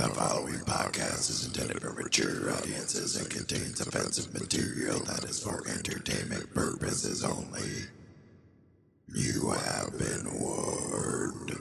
The following podcast is intended for mature audiences and contains offensive material that is for entertainment purposes only. You have been warned.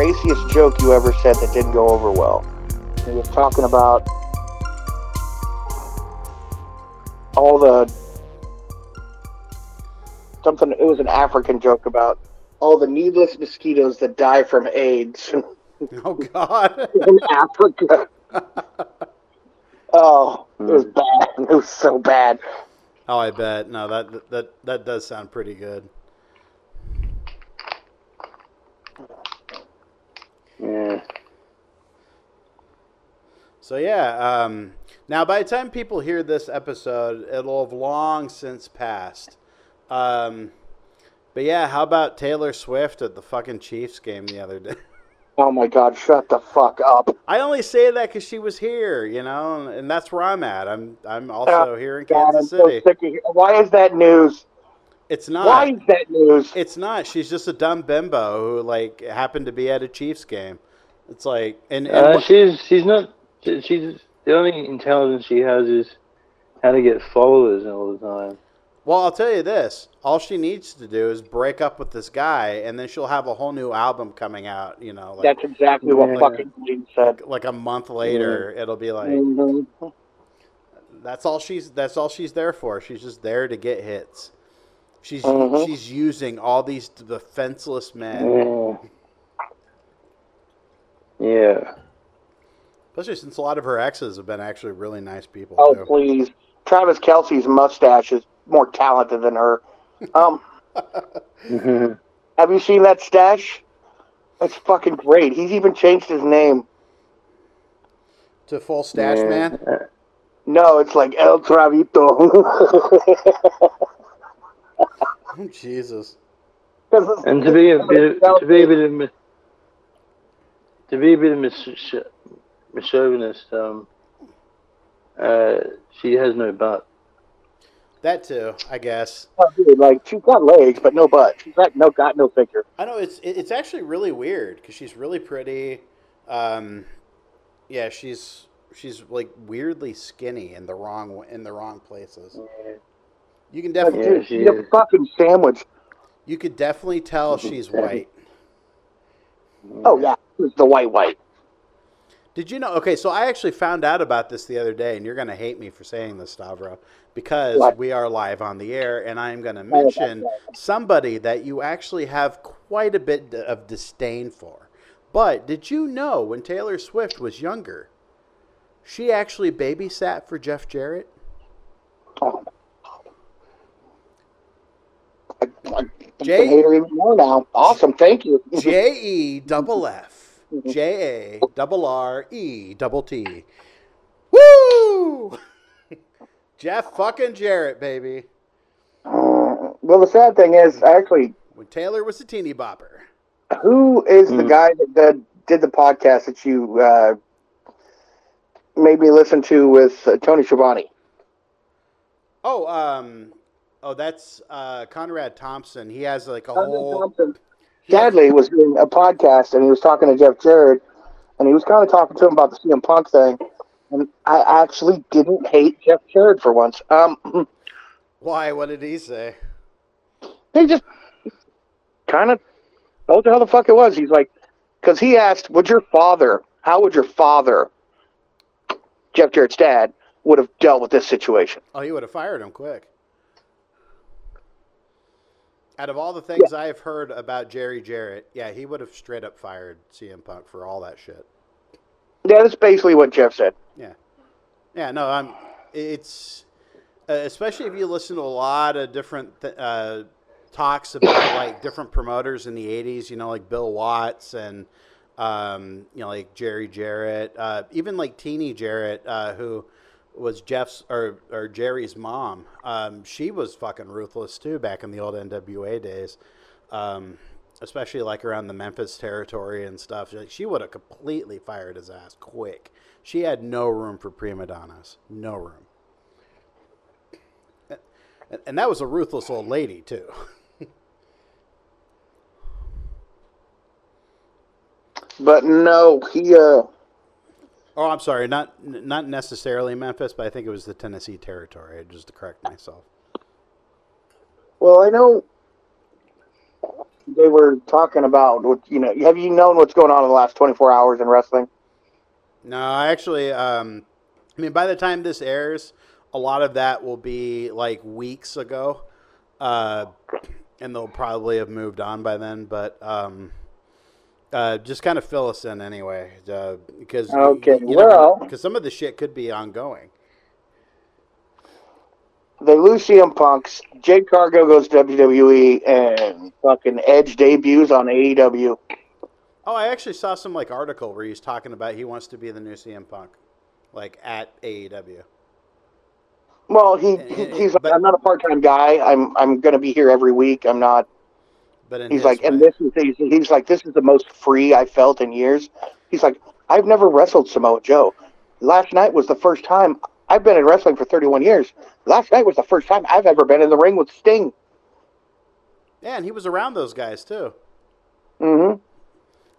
Raciest joke you ever said that didn't go over well? He was talking about all the something. It was an African joke about all the needless mosquitoes that die from AIDS Oh God. in Africa. Oh, it was hmm. bad. It was so bad. Oh, I bet. No, that that that does sound pretty good. Yeah. So yeah. Um, now, by the time people hear this episode, it'll have long since passed. Um, but yeah, how about Taylor Swift at the fucking Chiefs game the other day? Oh my God! Shut the fuck up. I only say that because she was here, you know, and, and that's where I'm at. I'm I'm also here in Kansas so City. of. Why is that news? It's not. Why is that news? It's not. She's just a dumb bimbo who like happened to be at a Chiefs game. It's like and, and Uh, she's she's not. She's the only intelligence she has is how to get followers all the time. well, I'll tell you this: all she needs to do is break up with this guy, and then she'll have a whole new album coming out. You know, like That's exactly what Yeah. fucking Glenn said. like a month later, it'll be like Mhm. that's all she's that's all she's there for. She's just there to get hits. She's Mhm. she's using all these defenseless men, Yeah. Yeah. especially since a lot of her exes have been actually really nice people Oh too. please, Travis Kelce's mustache is more talented than her. Um, Mhm. have you seen that stash? That's fucking great. He's even changed his name. To full stash Yeah. man. No, it's like El Travito. Oh, Jesus. And to be a bit, to be a bit of, mi- to be a bit of mis- misogynist, um, uh, she has no butt. That too, I guess. Oh, dude, like she's got legs, but no butt. She's got no got no figure. I know it's it- it's actually really weird because she's really pretty. Um, yeah, she's she's like weirdly skinny in the wrong in the wrong places. You can definitely Yeah, she's a fucking sandwich. you could definitely tell she's white. Oh yeah, the white white. Did you know? Okay, so I actually found out about this the other day, and you're going to hate me for saying this, Stavro, because What? we are live on the air, and I am going to mention somebody that you actually have quite a bit of disdain for. But did you know when Taylor Swift was younger, she actually babysat for Jeff Jarrett? I, I Jay- hate her even more now. Awesome, thank you. J E double F J A double R E double T. Woo! Jeff fucking Jarrett, baby. Uh, well, the sad thing is, actually, When Taylor was a teeny bopper. who is the Mm. guy that, that did the podcast that you uh, made me listen to with uh, Tony Schiavone? Oh, um, oh, that's uh, Conrad Thompson. He has like a Conrad whole. Thompson. Sadly, was doing a podcast and he was talking to Jeff Jarrett, and he was kind of talking to him about the CM Punk thing. And I actually didn't hate Jeff Jarrett for once. Um, Why? What did he say? he just kind of what the hell the fuck it was? He's like, because he asked, would your father, how would your father, Jeff Jarrett's dad, would have dealt with this situation? Oh, he would have fired him quick. Out of all the things I've heard about Jerry Jarrett, yeah, he would have straight up fired CM Punk for all that shit. Yeah, that's basically what Jeff said. Yeah, yeah. no, I'm. It's uh, especially if you listen to a lot of different th- uh, talks about like different promoters in the '80s. You know, like Bill Watts and um, you know, like Jerry Jarrett, uh, even like Teeny Jarrett, uh, who was Jeff's or or Jerry's mom. Um, she was fucking ruthless too back in the old NWA days. Um, especially like around the Memphis territory and stuff. Like she would have completely fired his ass quick. She had no room for prima donnas, no room. And, and that was a ruthless old lady too. But no, he, uh, Oh, I'm sorry, not not necessarily Memphis, but I think it was the Tennessee territory. Just to correct myself. well, I know they were talking about, what you know, have you known what's going on in the last 24 hours in wrestling? No, actually, um, I mean, by the time this airs, a lot of that will be like weeks ago, uh, and they'll probably have moved on by then. But um, uh, just kind of fill us in anyway, uh, because Okay, well- because some of the shit could be ongoing. They lose CM Punk's, Jade Cargill goes to WWE, and fucking Edge debuts on AEW. Oh, I actually saw some like article where he's talking about he wants to be the new CM Punk, like at AEW. Well, he, he he's But- I'm not a part time guy. I'm I'm gonna be here every week. I'm not. But in He's like, and this is he's, he's like, this is the most free I felt in years. He's like, I've never wrestled Samoa Joe. Last night was the first time I've been in wrestling for 31 years. Last night was the first time I've ever been in the ring with Sting. yeah, and he was around those guys too. hmm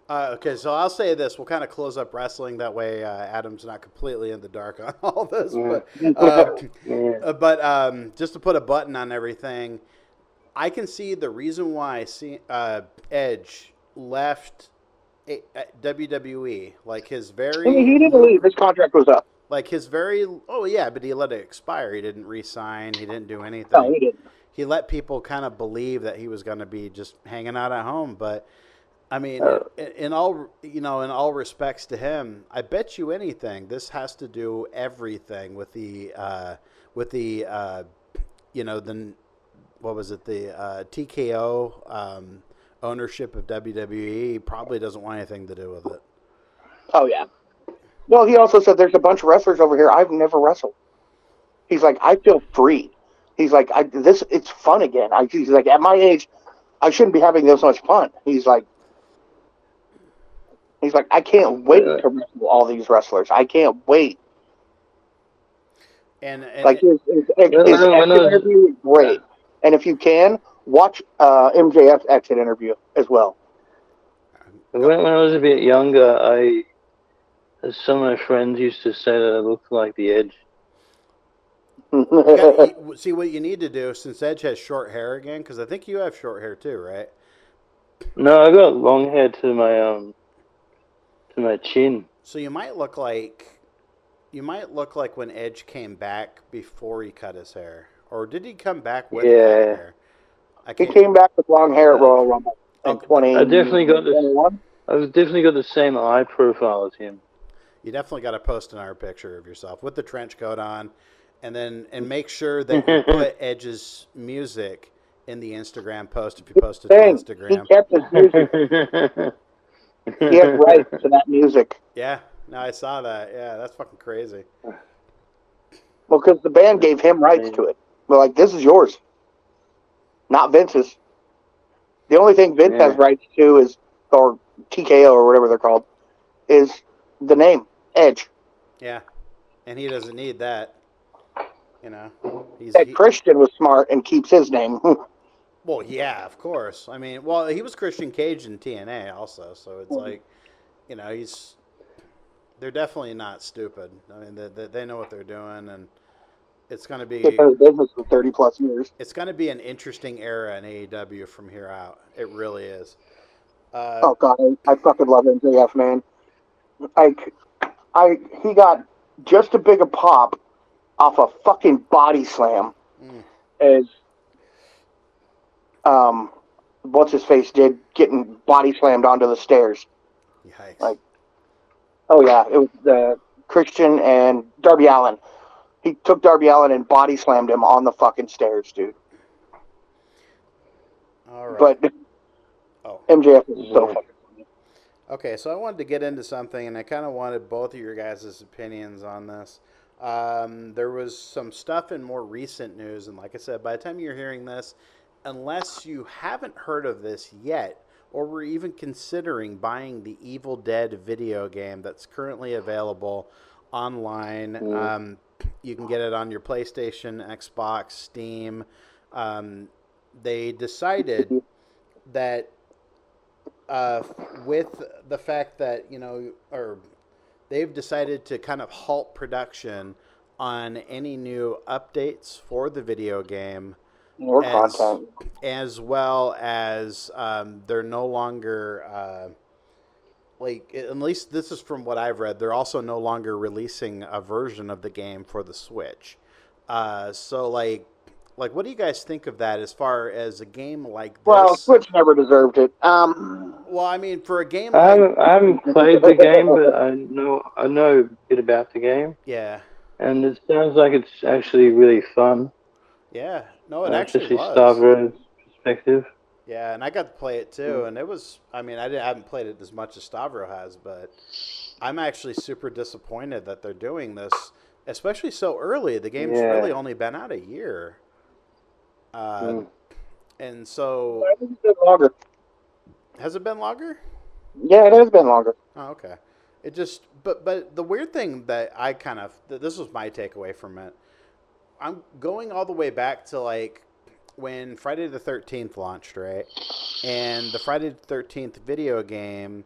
Uh, okay, so I'll say this: we'll kind of close up wrestling that way. Uh, Adam's not completely in the dark on all this, but Yeah. uh, but um, just to put a button on everything, I can see the reason why uh, Edge left a- uh, WWE. Like his very I mean, he didn't leave. His contract was up. like his very oh yeah, but he let it expire. He didn't re-sign. He didn't do anything. No, he didn't. he let people kind of believe that he was going to be just hanging out at home. But I mean, Uh, in, in all you know, in all respects to him, I bet you anything this has to do everything with the uh, with the uh, you know the what was it the uh, TKO um, ownership of WWE. Probably doesn't want anything to do with it. Oh yeah. Well, he also said there's a bunch of wrestlers over here I've never wrestled. He's like, I feel free. He's like, I this it's fun again. I he's like, at my age, I shouldn't be having this much fun. He's like, he's like, I can't wait to wrestle all these wrestlers. I can't wait. And, and Like his, his, his, Well, his I know- I exit know- interview was great. And if you can, watch uh, MJF's exit interview as well. When, when I was a bit younger, I some of my friends used to say that I looked like the Edge. you got- you- see what you need to do since Edge has short hair again, because I think you have short hair too, right? No, I got long hair to my um to my chin. So you might look like you might look like when Edge came back before he cut his hair, or did he come back with cut Yeah. hair? I he came back with long hair at Royal Rumble in 20. I definitely got this- 21. I've definitely got the same eye profile as him. You definitely got to post an art picture of yourself with the trench coat on, and then and make sure that you put Edge's music in the Instagram post if you post it to Thing, he Instagram. kept his music. he had rights to that music. Yeah, no, I saw that. Yeah, that's fucking crazy. Well, because the band gave him rights to it. They're like, this is yours, not Vince's. The only thing Vince Yeah. has rights to is, or TKO or whatever they're called, is the name Edge. Yeah, and he doesn't need that. You know, he's Ed he- Christian was smart and keeps his name. Well, yeah, of course. I mean, well, he was Christian Cage in TNA also, so it's hmm. like, you know, he's. They're definitely not stupid. I mean, they, they, they know what they're doing, and it's be Been in business for 30 plus years. it's gonna be an interesting era in AEW from here out. It really is. Uh, Oh god, I, I fucking love MJF, man. Like, I he got just a big a pop off a fucking body slam Mm. as um, what's his face did getting body slammed onto the stairs. Yikes. Like- Oh yeah, it was uh, Christian and Darby Allin. He took Darby Allin and body slammed him on the fucking stairs, dude. All right. But oh. MJF is so fucking. Okay, so I wanted to get into something, and I kind of wanted both of your guys' opinions on this. Um, there was some stuff in more recent news, and like I said, by the time you're hearing this, unless you haven't heard of this yet, or were even considering buying the Evil Dead video game that's currently available online, Mm. um, you can get it on your PlayStation, Xbox, Steam. Um, they decided that uh, with the fact that you know, or they've decided to kind of halt production on any new updates for the video game, More As- content. as well as um, they're no longer uh, like at least this is from what I've read. They're also no longer releasing a version of the game for the Switch. Uh, so like. Like, what do you guys think of that as far as a game like this? Well, Switch never deserved it. Um, Well, I mean, for a game I haven't, I haven't played the game, but I know I know a bit about the game, yeah, and it sounds like it's actually really fun. yeah, no, it uh, actually especially was. Stavro's perspective. Yeah, and I got to play it too, and it was. I mean, I, didn't, I haven't played it as much as Stavro has, but I'm actually super disappointed that they're doing this, especially so early. The game's Yeah. really only been out a year, uh, Mm. and so I it's been longer. has it been longer? Yeah, it has been longer. Oh, okay. It just, but but the weird thing that I kind of this was my takeaway from it. I'm going all the way back to like when Friday the Thirteenth launched, right? And the Friday the Thirteenth video game,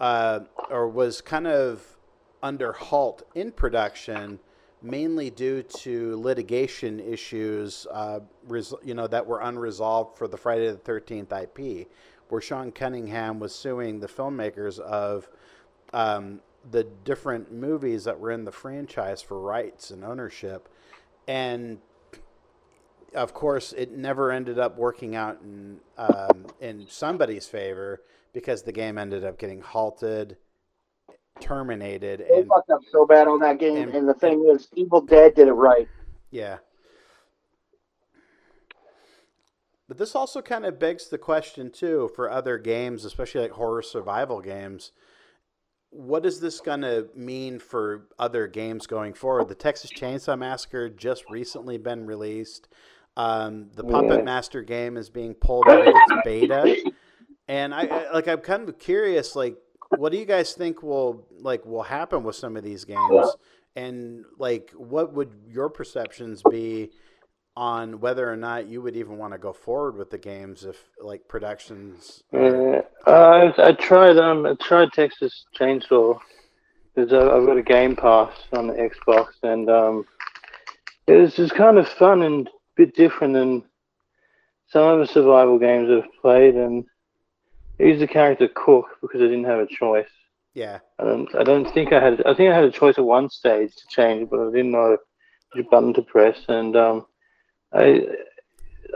uh, or was kind of under halt in production, mainly due to litigation issues, uh, res- you know, that were unresolved for the Friday the Thirteenth IP, where Sean Cunningham was suing the filmmakers of um, the different movies that were in the franchise for rights and ownership, and of course, it never ended up working out in um, in somebody's favor because the game ended up getting halted, terminated, They and fucked up so bad on that game, and- and, the thing is, Evil Dead did it right. Yeah. But this also kind of begs the question too for other games, especially like horror survival games. What is this going to mean for other games going forward? The Texas Chainsaw Massacre just recently been released. Um, the Puppet. Master game is being pulled out of its beta, and I, I like I'm kind of curious. Like, what do you guys think will like will happen with some of these games? And like, what would your perceptions be on whether or not you would even want to go forward with the games if like productions? Yeah, uh, I, I tried um I tried Texas Chainsaw because I've got a Game Pass on the Xbox and um it was just kind of fun and bit different than some of the survival games I've played and I used the character Cook because I didn't have a choice. Yeah, I don't I don't think I had I think I had a choice at one stage to change but I didn't know which button to press and um I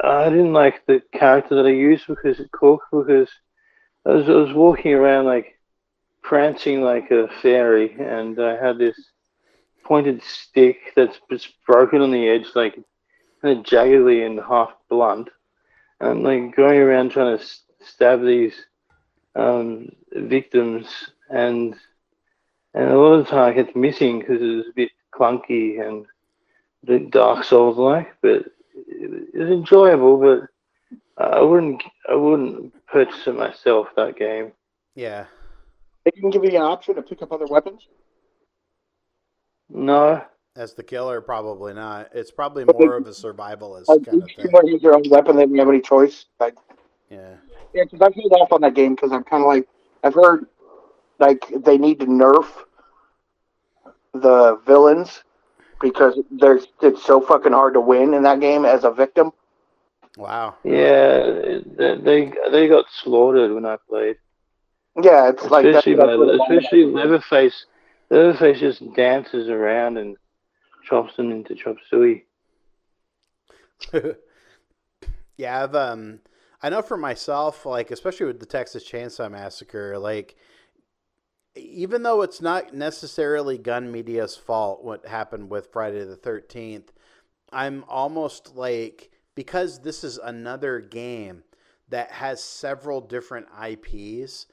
I didn't like the character that I used because Cook because I was I was walking around like prancing like a fairy and I had this pointed stick that's just broken on the edge like kind of jaggedly and half blunt and like going around trying to s- stab these um, victims and and a lot of the time I kept missing because it was a bit clunky and a bit Dark Souls like, but it was enjoyable. But I wouldn't I wouldn't purchase it myself that game. yeah, They didn't give you an option to pick up other weapons. No, as the killer, probably not. It's probably more of a survivalist Like, kind of thing. team use their own weapon. They didn't have any choice. Like, Yeah, yeah, because I've held off on that game because I'm kind of like I've heard like they need to nerf the villains because there's it's so fucking hard to win in that game as a victim. wow. yeah, they they they got slaughtered when I played. Yeah, it's like that's, especially that's by what the- it- especially Leatherface. Leatherface just dances around and chops them into chop suey. yeah, I've um, I know for myself, like especially with the Texas Chainsaw Massacre, like even though it's not necessarily gun media's fault what happened with Friday the Thirteenth, I'm almost like because this is another game that has several different IPs.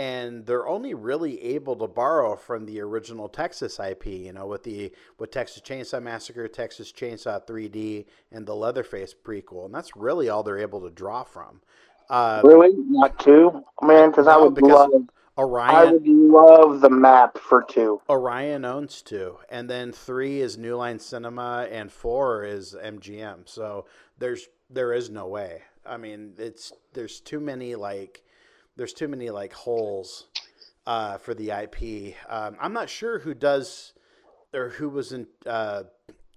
And they're only really able to borrow from the original Texas IP, you know, with the with Texas Chainsaw Massacre, Texas Chainsaw 3D, and the Leatherface prequel, and that's really all they're able to draw from. Uh, really not two, man, because I No, would because love, I would love the map for two. Orion owns two, and then three is New Line Cinema, and four is MGM. So there's there is no way. I mean, it's there's too many like there's too many like holes uh, for the IP. Um, I'm not sure who does or who was in uh,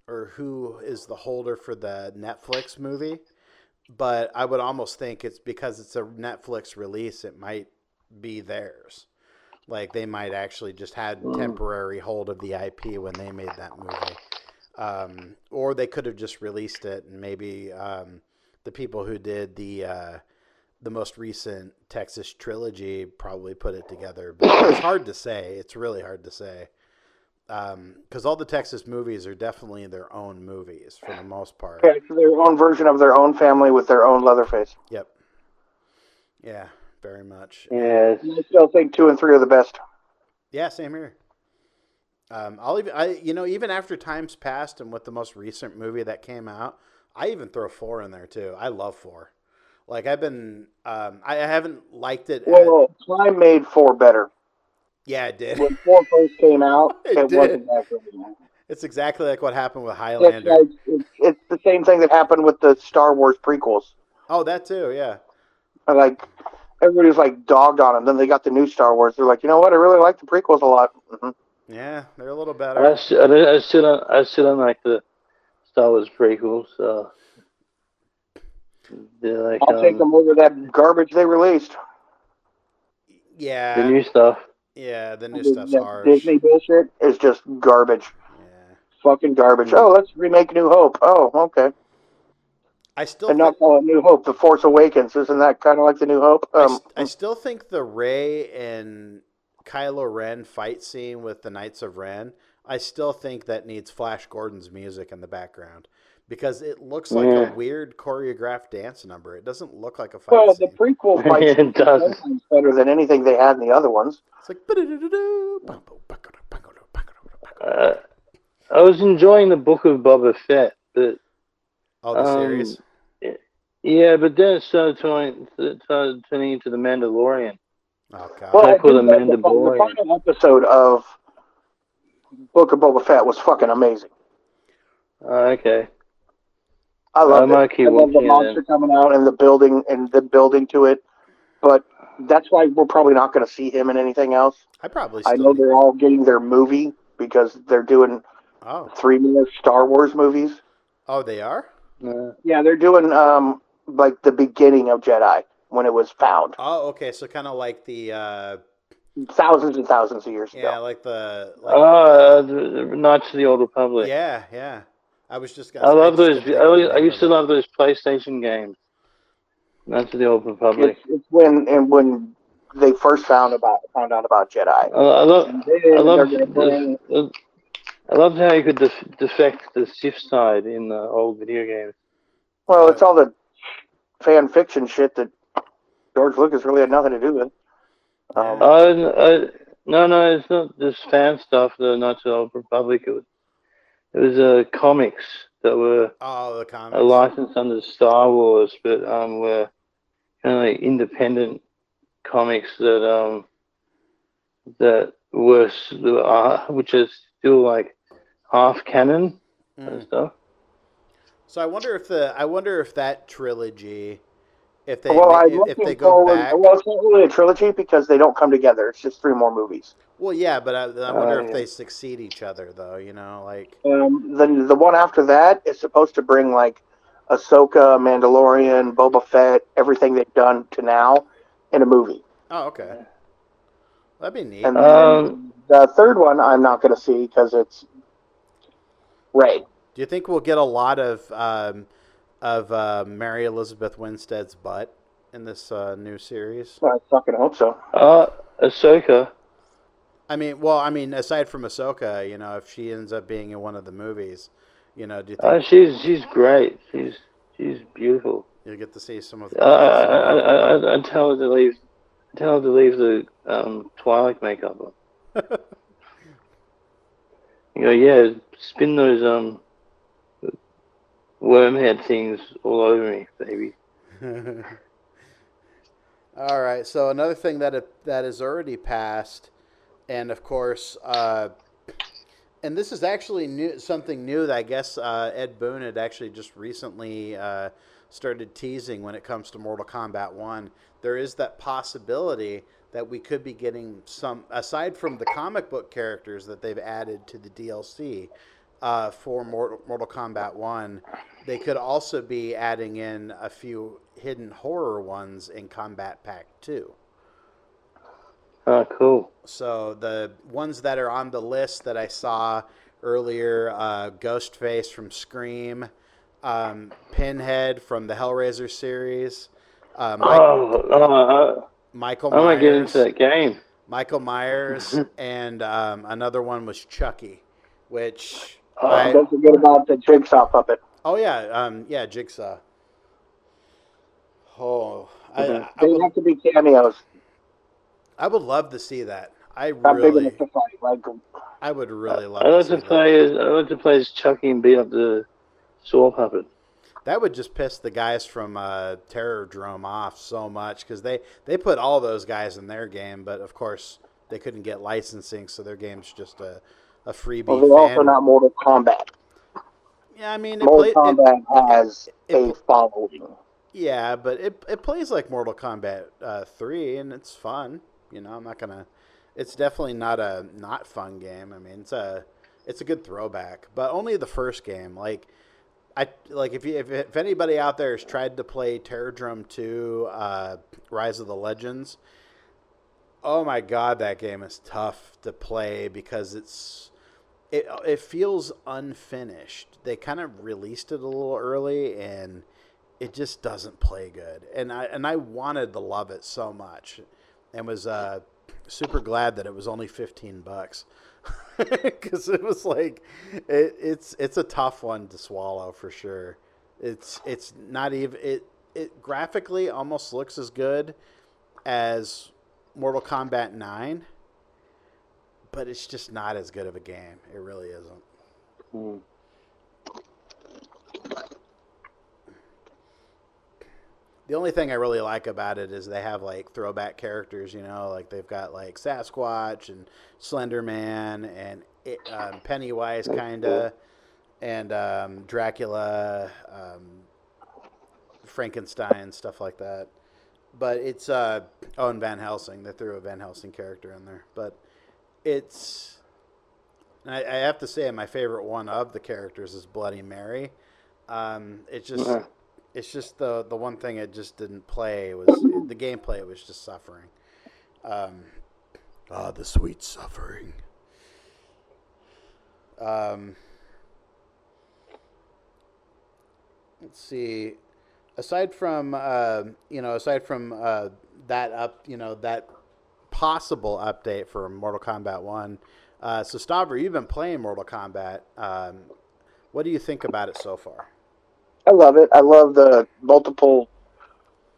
or who is the holder for the Netflix movie, but I would almost think it's because it's a Netflix release. It might be theirs. Like they might actually just had temporary hold of the IP when they made that movie, um, or they could have just released it and maybe um, the people who did the uh, the most recent Texas trilogy probably put it together. But it's hard to say. It's really hard to say because all the Texas movies are definitely their own movies for the most part. Yeah, their own version of their own family with their own Leatherface. Yep. Yeah, very much. Yeah, I still think two and three are the best. Yeah, same here. Um, I'll even I you know even after times passed and with the most recent movie that came out, I even throw four in there too. I love four. Like I've been, um, I haven't liked it. at- Well, Time made four better. yeah, it did. When four first came out, It it, wasn't that good. It's exactly like what happened with It's, Highlander. like, it's, it's the same thing that happened with the Star Wars prequels. oh, that too. Yeah. And, Like everybody was like dogged on them. Then they got the new Star Wars. They're like, you know what? I really like the prequels a lot. hmm Yeah, they're a little better. s- I, don't- I still don't, I still don't like the Star Wars prequels. So they're like I'll take um, them over that garbage they released. Yeah. the new stuff. yeah, the new The- stuff's the harsh. Disney bullshit is just garbage. Yeah. Fucking garbage. Oh, let's remake New Hope. Oh, okay. I still And not thi- call it New Hope. The Force Awakens. Isn't that kind of like the New Hope? I, Um, s- I still think the Rey and Kylo Ren fight scene with the Knights of Ren, I still think that needs Flash Gordon's music in the background because it looks like Yeah. a weird choreographed dance number. It doesn't look like a fight well, the prequel fight It does. is sometimes better than anything they had in the other ones. It's like. Uh, I was enjoying the Book of Boba Fett, but oh, the um, series. yeah, but then it started turning, started turning into the Mandalorian. Oh god. Well, I Like with the that the, the final episode of Book of Boba Fett was fucking amazing. Oh, okay. I love I it. keep I love the monster then. coming out and the building and the building to it, but that's why we're probably not going to see him in anything else. I probably I still. know they're all getting their movie because they're doing oh, three more Star Wars movies. oh, they are. No. Yeah, they're doing um like the beginning of Jedi when it was found Oh, okay. So kind of like the uh, thousands and thousands of years yeah, ago. like the like, Oh, uh, the, the Knights of the Old Republic. yeah, yeah. I was just. Gonna I love those. I, of always- the I used to love those PlayStation games. Knights of the Old Republic. It's, it's when and when they first found about found out about Jedi. I, I love. I love. they're I loved how you could def- defect the Sith side in the old video games. Well, it's all the fan fiction shit that George Lucas really had nothing to do with. Um, Yeah. Uh, I, no, no, it's not this fan stuff. The Knights of the Old Republic. It was. It was uh, comics that were Oh, the comics. uh, licensed under Star Wars, but um, were kind of like independent comics that um that were uh, which is still like half canon Mm. and stuff. So I wonder if the I wonder if that trilogy, if they well, ma- I'm if, looking they go forward. back. Well, it's not really a trilogy because they don't come together. It's just three more movies. Well, yeah, but I, I wonder Uh, if they succeed each other though. You know, like Um, the the one after that is supposed to bring like Ahsoka, Mandalorian, Boba Fett, everything they've done to now in a movie. oh, okay. That'd be neat. And then Um, the third one I'm not going to see because it's Rey. Do you think we'll get a lot of um, of uh, Mary Elizabeth Winstead's butt in this uh, new series? I fucking hope so. uh, Ahsoka. I mean, well, I mean, aside from Ahsoka, you know, if she ends up being in one of the movies, you know, do you Uh, think she's she's great. She's she's beautiful. you'll get to see some of? Uh, I, I, I, I, I tell her to leave. Tell her to leave the um, Twilight makeup on. You know, yeah, spin those um worm head things all over me, baby. All right. So another thing that that is already passed, and of course, uh, and this is actually new, something new that I guess uh, Ed Boon had actually just recently uh, started teasing when it comes to Mortal Kombat One. There is that possibility that we could be getting some, aside from the comic book characters that they've added to the DLC uh, for Mortal, Mortal Kombat One, they could also be adding in a few hidden horror ones in Kombat Pack Two. Oh, cool. So the ones that are on the list that I saw earlier, uh, Ghostface from Scream, um, Pinhead from the Hellraiser series, uh, Mike, Oh, oh, Michael I, I might get into that game. Michael Myers, and um, another one was Chucky, which Oh, I, Don't forget about the jigsaw puppet. oh yeah, um, yeah, Jigsaw. Oh, I, I, They would, have to be cameos. I would love to see that. I Not big really, enough to fight. Like, I would really love I like to to see that. play as I like to play as Chucky and beat up the saw puppet. That would just piss the guys from uh, Terrordrome off so much because they, they put all those guys in their game, but of course they couldn't get licensing, so their game's just a, a freebie. well, they're also not Mortal Kombat. yeah, I mean, it Mortal play, it, Kombat has it- a following. yeah, but it, it plays like Mortal Kombat uh, 3, and it's fun. You know, I'm not gonna. It's definitely not a not fun game. I mean, it's a it's a good throwback, but only the first game. Like, I like if you if, if anybody out there has tried to play Terrordrome 2, uh, Rise of the Legends. Oh my god, that game is tough to play because it's it it feels unfinished. They kind of released it a little early and it just doesn't play good. And I and I wanted to love it so much, and was uh, super glad that it was only fifteen bucks, because it was like it, it's it's a tough one to swallow for sure. It's it's not even it it graphically almost looks as good as Mortal Kombat Nine, but it's just not as good of a game. It really isn't. Hmm. The only thing I really like about it is they have like throwback characters, you know, like they've got like Sasquatch and Slender Man and it, um, Pennywise, kinda, and um, Dracula, um, Frankenstein, stuff like that. But it's uh, oh, and Van Helsing. They threw a Van Helsing character in there, but it's. I, I have to say, my favorite one of the characters is Bloody Mary. Um, it's just Uh-huh. it's just the the one thing it just didn't play was the gameplay was just suffering. Um, ah, the sweet suffering. Um, let's see. Aside from uh, you know, aside from uh, that up, you know, that possible update for Mortal Kombat One. Uh, so Stavro, you've been playing Mortal Kombat. Um, what do you think about it so far? I love it. I love the multiple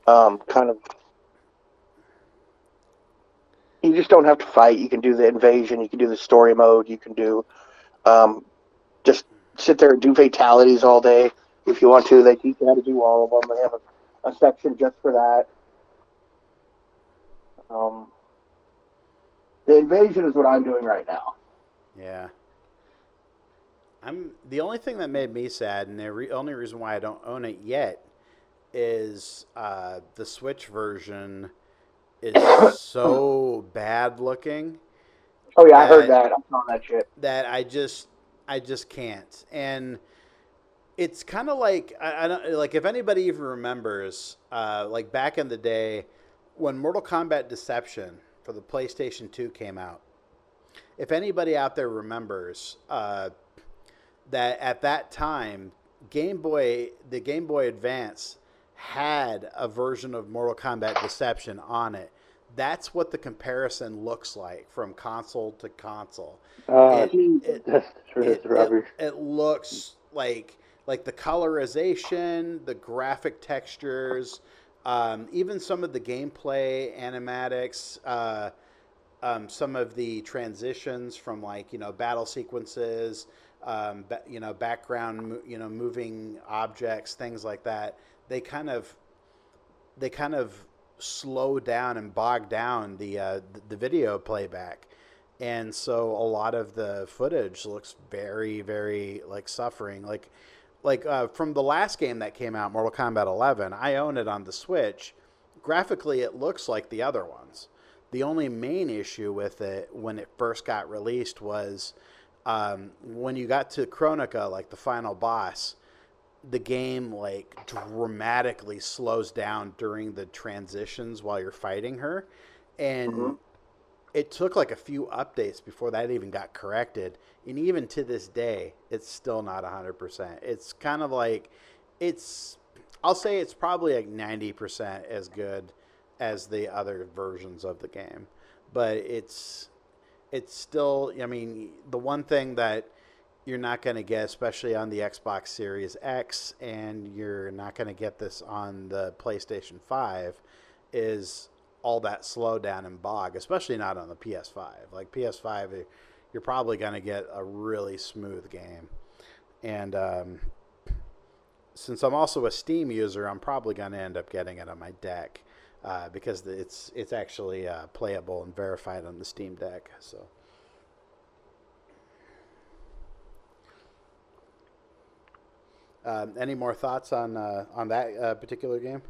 um, kind of. You just don't have to fight. You can do the invasion. You can do the story mode. You can do um, just sit there and do fatalities all day if you want to. They teach you how to do all of them. They have a, a section just for that. Um, the invasion is what I'm doing right now. Yeah. I'm the only thing that made me sad, and the re- only reason why I don't own it yet is uh, the Switch version is so bad looking Oh yeah, I heard that. I saw that shit. that I just I just can't. And it's kind of like I, I don't like if anybody even remembers, uh, like back in the day when Mortal Kombat Deception for the PlayStation 2 came out. If anybody out there remembers uh, that at that time, Game Boy, the Game Boy Advance had a version of Mortal Kombat Deception on it. That's what the comparison looks like from console to console. Uh, It- it- that's true. it, rubbish. it, it looks like like the colorization, the graphic textures, um, even some of the gameplay animatics, uh, um, some of the transitions from like you know battle sequences, um, ba- you know background, you know moving objects, things like that. They kind of they kind of slow down and bog down the uh, the video playback, and so a lot of the footage looks very very like suffering like like uh, from the last game that came out mortal kombat 11 i own it on the switch. Graphically it looks like the other ones. The only main issue with it when it first got released was um, when you got to Kronika like the final boss the game like dramatically slows down during the transitions while you're fighting her. And Mhm. It took like a few updates before that even got corrected and even to this day it's still not 100% it's kind of like it's i'll say it's probably like 90% as good as the other versions of the game. But it's it's still i mean the one thing that you're not going to get especially on the xbox series x and you're not going to get this on the playstation 5 is all that slowdown and bog especially not on the ps5 like ps5 eh, you're probably going to get a really smooth game. And um, since i'm also a steam user i'm probably going to end up getting it on my deck uh, because it's it's actually uh, playable and verified on the steam deck so. Um, any more thoughts on uh, on that uh, particular game?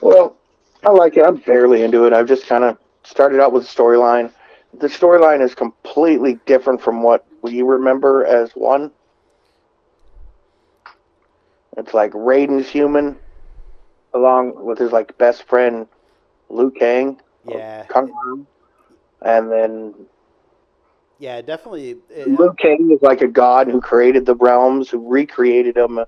Well, I like it. I'm barely into it. I've just kind of started out with the storyline. The storyline is completely different from what we remember as one. It's like Raiden's human, along with his like best friend Liu Kang, yeah Kung Lao, and then yeah definitely it- Liu Kang is like a god who created the realms, who recreated them.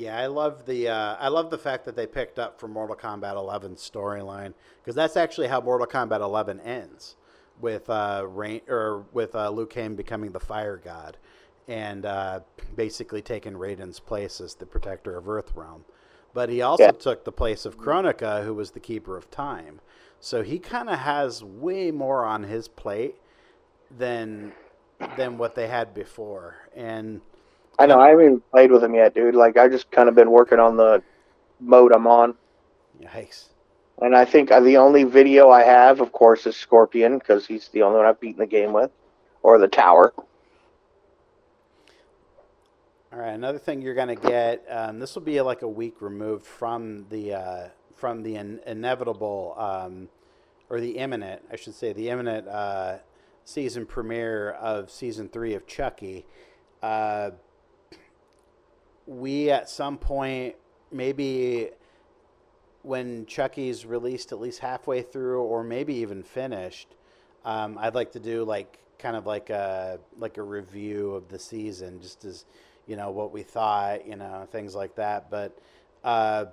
Yeah, I love the uh, I love the fact that they picked up from Mortal Kombat 11 storyline because that's actually how Mortal Kombat 11 ends with uh, Rain or with uh, Liu Kang becoming the Fire God and uh, basically taking Raiden's place as the protector of Earthrealm. But he also Yeah. took the place of Kronika, who was the keeper of time. So he kind of has way more on his plate than than what they had before, and I know I haven't even played with him yet, dude. Like I just kind of been working on the mode I'm on. yikes. And I think uh, the only video I have, of course, is Scorpion because he's the only one I've beaten the game with, or the Tower. All right, another thing you're going to get. Um, this will be like a week removed from the uh, from the in- inevitable um, or the imminent, I should say, the imminent uh, season premiere of season three of Chucky. Uh, we at some point, maybe when Chucky's released at least halfway through, or maybe even finished, um, I'd like to do like kind of like a like a review of the season, just as you know what we thought, you know things like that. But uh,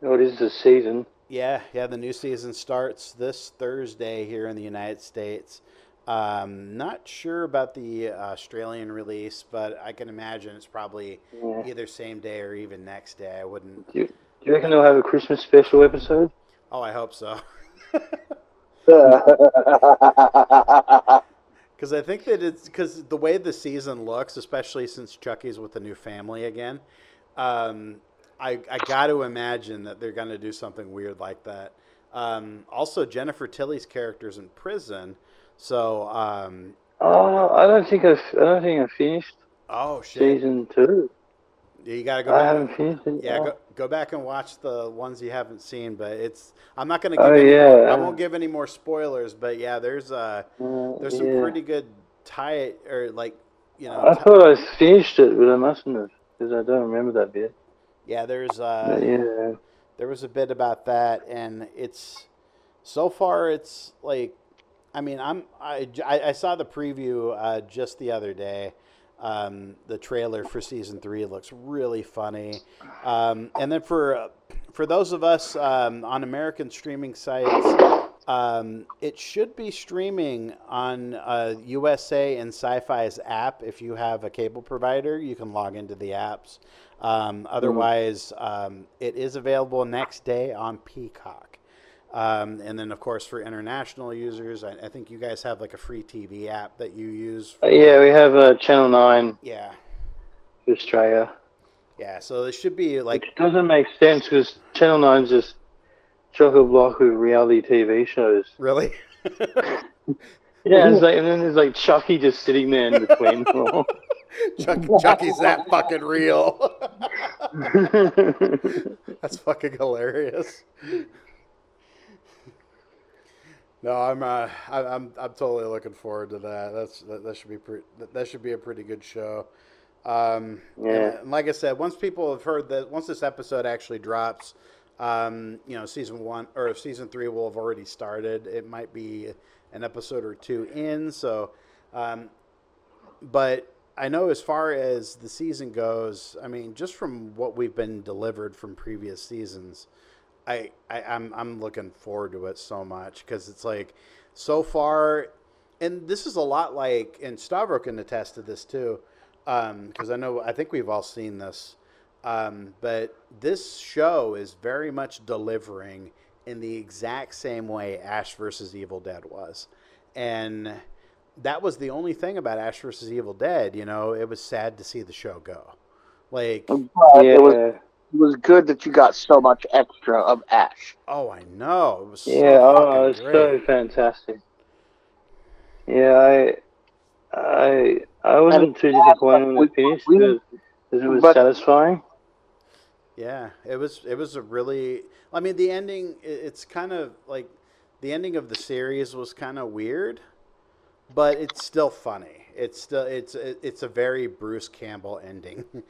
What is the season? yeah, yeah, the new season starts this Thursday here in the United States. Um, not sure about the Australian release, but I can imagine it's probably Yeah. either same day or even next day. I wouldn't. Do you, do you reckon they'll have a Christmas special episode? Oh, I hope so. Because I think that it's because the way the season looks, especially since Chucky's with a new family again, um, I, I got to imagine that they're going to do something weird like that. Um, also, Jennifer Tilly's character's in prison, so um, Oh, I don't think I've, I don't think I finished oh shit, season two. Yeah, you got to go I back. haven't finished it. Yeah, Oh. go, go back and watch the ones you haven't seen, but it's I'm not going to give. Oh, any, yeah, I won't give any more spoilers, but yeah, there's uh, Uh, there's some yeah. pretty good tie or like you know I thought I finished it, but I mustn't have because I don't remember that bit. yeah there's uh yeah, there was a bit about that, and it's so far it's like, I mean, I'm I, I I saw the preview uh, just the other day. Um, the trailer for season three looks really funny, um, and then for for those of us um, on American streaming sites, um, it should be streaming on uh, USA and Syfy's app. If you have a cable provider, you can log into the apps. Um, otherwise, um, it is available next day on Peacock. Um, and then, of course, for international users, I, I think you guys have like a free TV app that you use. Uh, yeah, we have uh, Channel 9 Yeah, for Australia. yeah. So it should be like Which doesn't make sense because Channel 9's just chock a block with reality TV shows. really. Yeah, it's like, and then there's like Chucky just sitting there in between. Chuck, Chucky's that fucking real. That's fucking hilarious. No, I'm uh, I, I'm I'm totally looking forward to that. That's that, that should be pretty. That, that should be a pretty good show. Um, Yeah. And like I said, once people have heard that, once this episode actually drops, um, you know, season one or season three will have already started. It might be an episode or two in. So, um, but I know as far as the season goes, I mean, just from what we've been delivered from previous seasons, I, I I'm I'm looking forward to it so much because it's like so far, and this is a lot like, and Stavro can attest to this too, because I know I think we've all seen this, um, but this show is very much delivering in the exact same way Ash versus Evil Dead was, and that was the only thing about Ash versus Evil Dead. You know, it was sad to see the show go. Like, But it was yeah, it was good that you got so much extra of Ash. oh, I know it was. So yeah, oh, fucking it's great. so fantastic. Yeah, I, I, I wasn't too disappointed when it finished because it was but- satisfying. Yeah, it was. It was a really. I mean, the ending. It's kind of like the ending of the series was kind of weird, but it's still funny. It's still. It's. It's a very Bruce Campbell ending.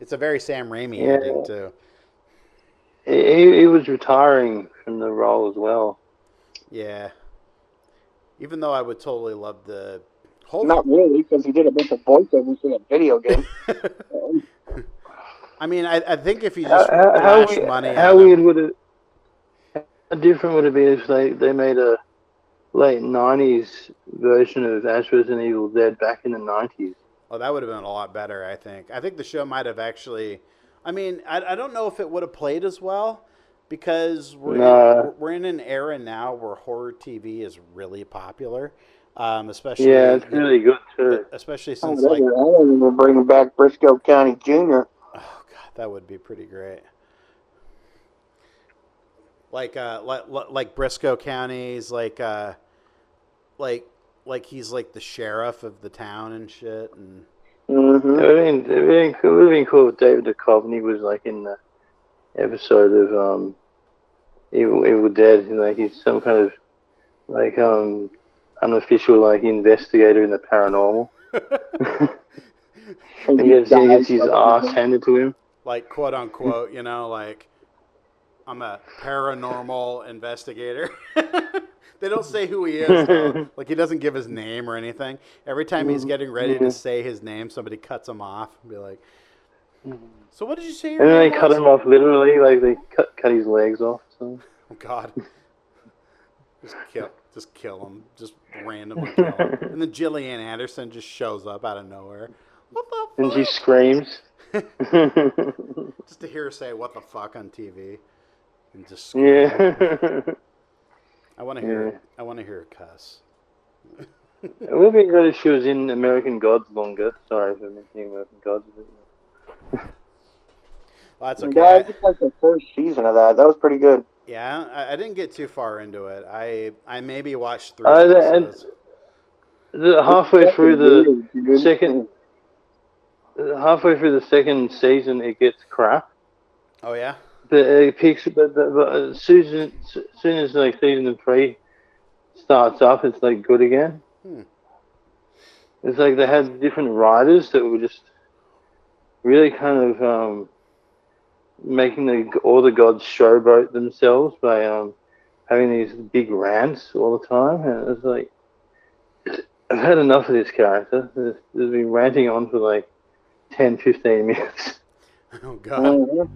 it's a very Sam Raimi Yeah. ending too. He, he was retiring from the role as well. Yeah. Even though I would totally love the whole. Not really, because he did a bunch of voiceovers in a video game. I mean, I, I think if you How, just how, how, we- money, how weird would it? How different would it be if they, they made a late '90s version of Ash vs. Evil Dead back in the '90s? Oh, that would have been a lot better, I think. I think the show might have actually. I mean, I, I don't know if it would have played as well because we're, Nah. in, we're in an era now where horror TV is really popular, um, especially Yeah, it's really good too. especially Oh, since like I remember bringing back Brisco County Jr. oh god, that would be pretty great. Like uh, like like Brisco County's like uh, like like he's like the sheriff of the town and shit and. hmm It would have been, it would have been, cool- it would been cool if David Duchovny was like in the episode of um, Evil, Evil Dead. you know, Like he's some kind of like um, unofficial like investigator in the paranormal. And he gets, he gets his ass handed to him. like quote unquote, you know, like I'm a paranormal investigator. they don't say who he is. Though. Like he doesn't give his name or anything. Every time he's mm-hmm. getting ready to mm-hmm. say his name, somebody cuts him off and be like, mm-hmm. "So what did you say?" And then they name cut him off literally, like they cut cut his legs off. So. Oh God. Just kill, just kill him, just randomly kill him, and then Gillian Anderson just shows up out of nowhere. What the And she screams. just to hear her say "What the fuck" on TV, and just scream. yeah. I want to hear. Yeah. I want to hear her cuss. it would be good if she was in American Gods longer. Sorry for mentioning American Gods. Well, that's Yeah, I okay. just like the first season of that. That was pretty good. Yeah, I, I didn't get too far into it. I I maybe watched three Uh, the- and- episodes. The, halfway through the Dude. second- halfway through the second season, it gets crap. Oh yeah. But it picks. But, but, but as soon as, as soon as like season three starts up, it's like good again. Hmm. It's like they had different writers that were just really kind of um, making the all the gods showboat themselves by um having these big rants all the time, and it's like I've had enough of this character. There's, there's been ranting on for like 10, 15 minutes. Oh god. Mhm.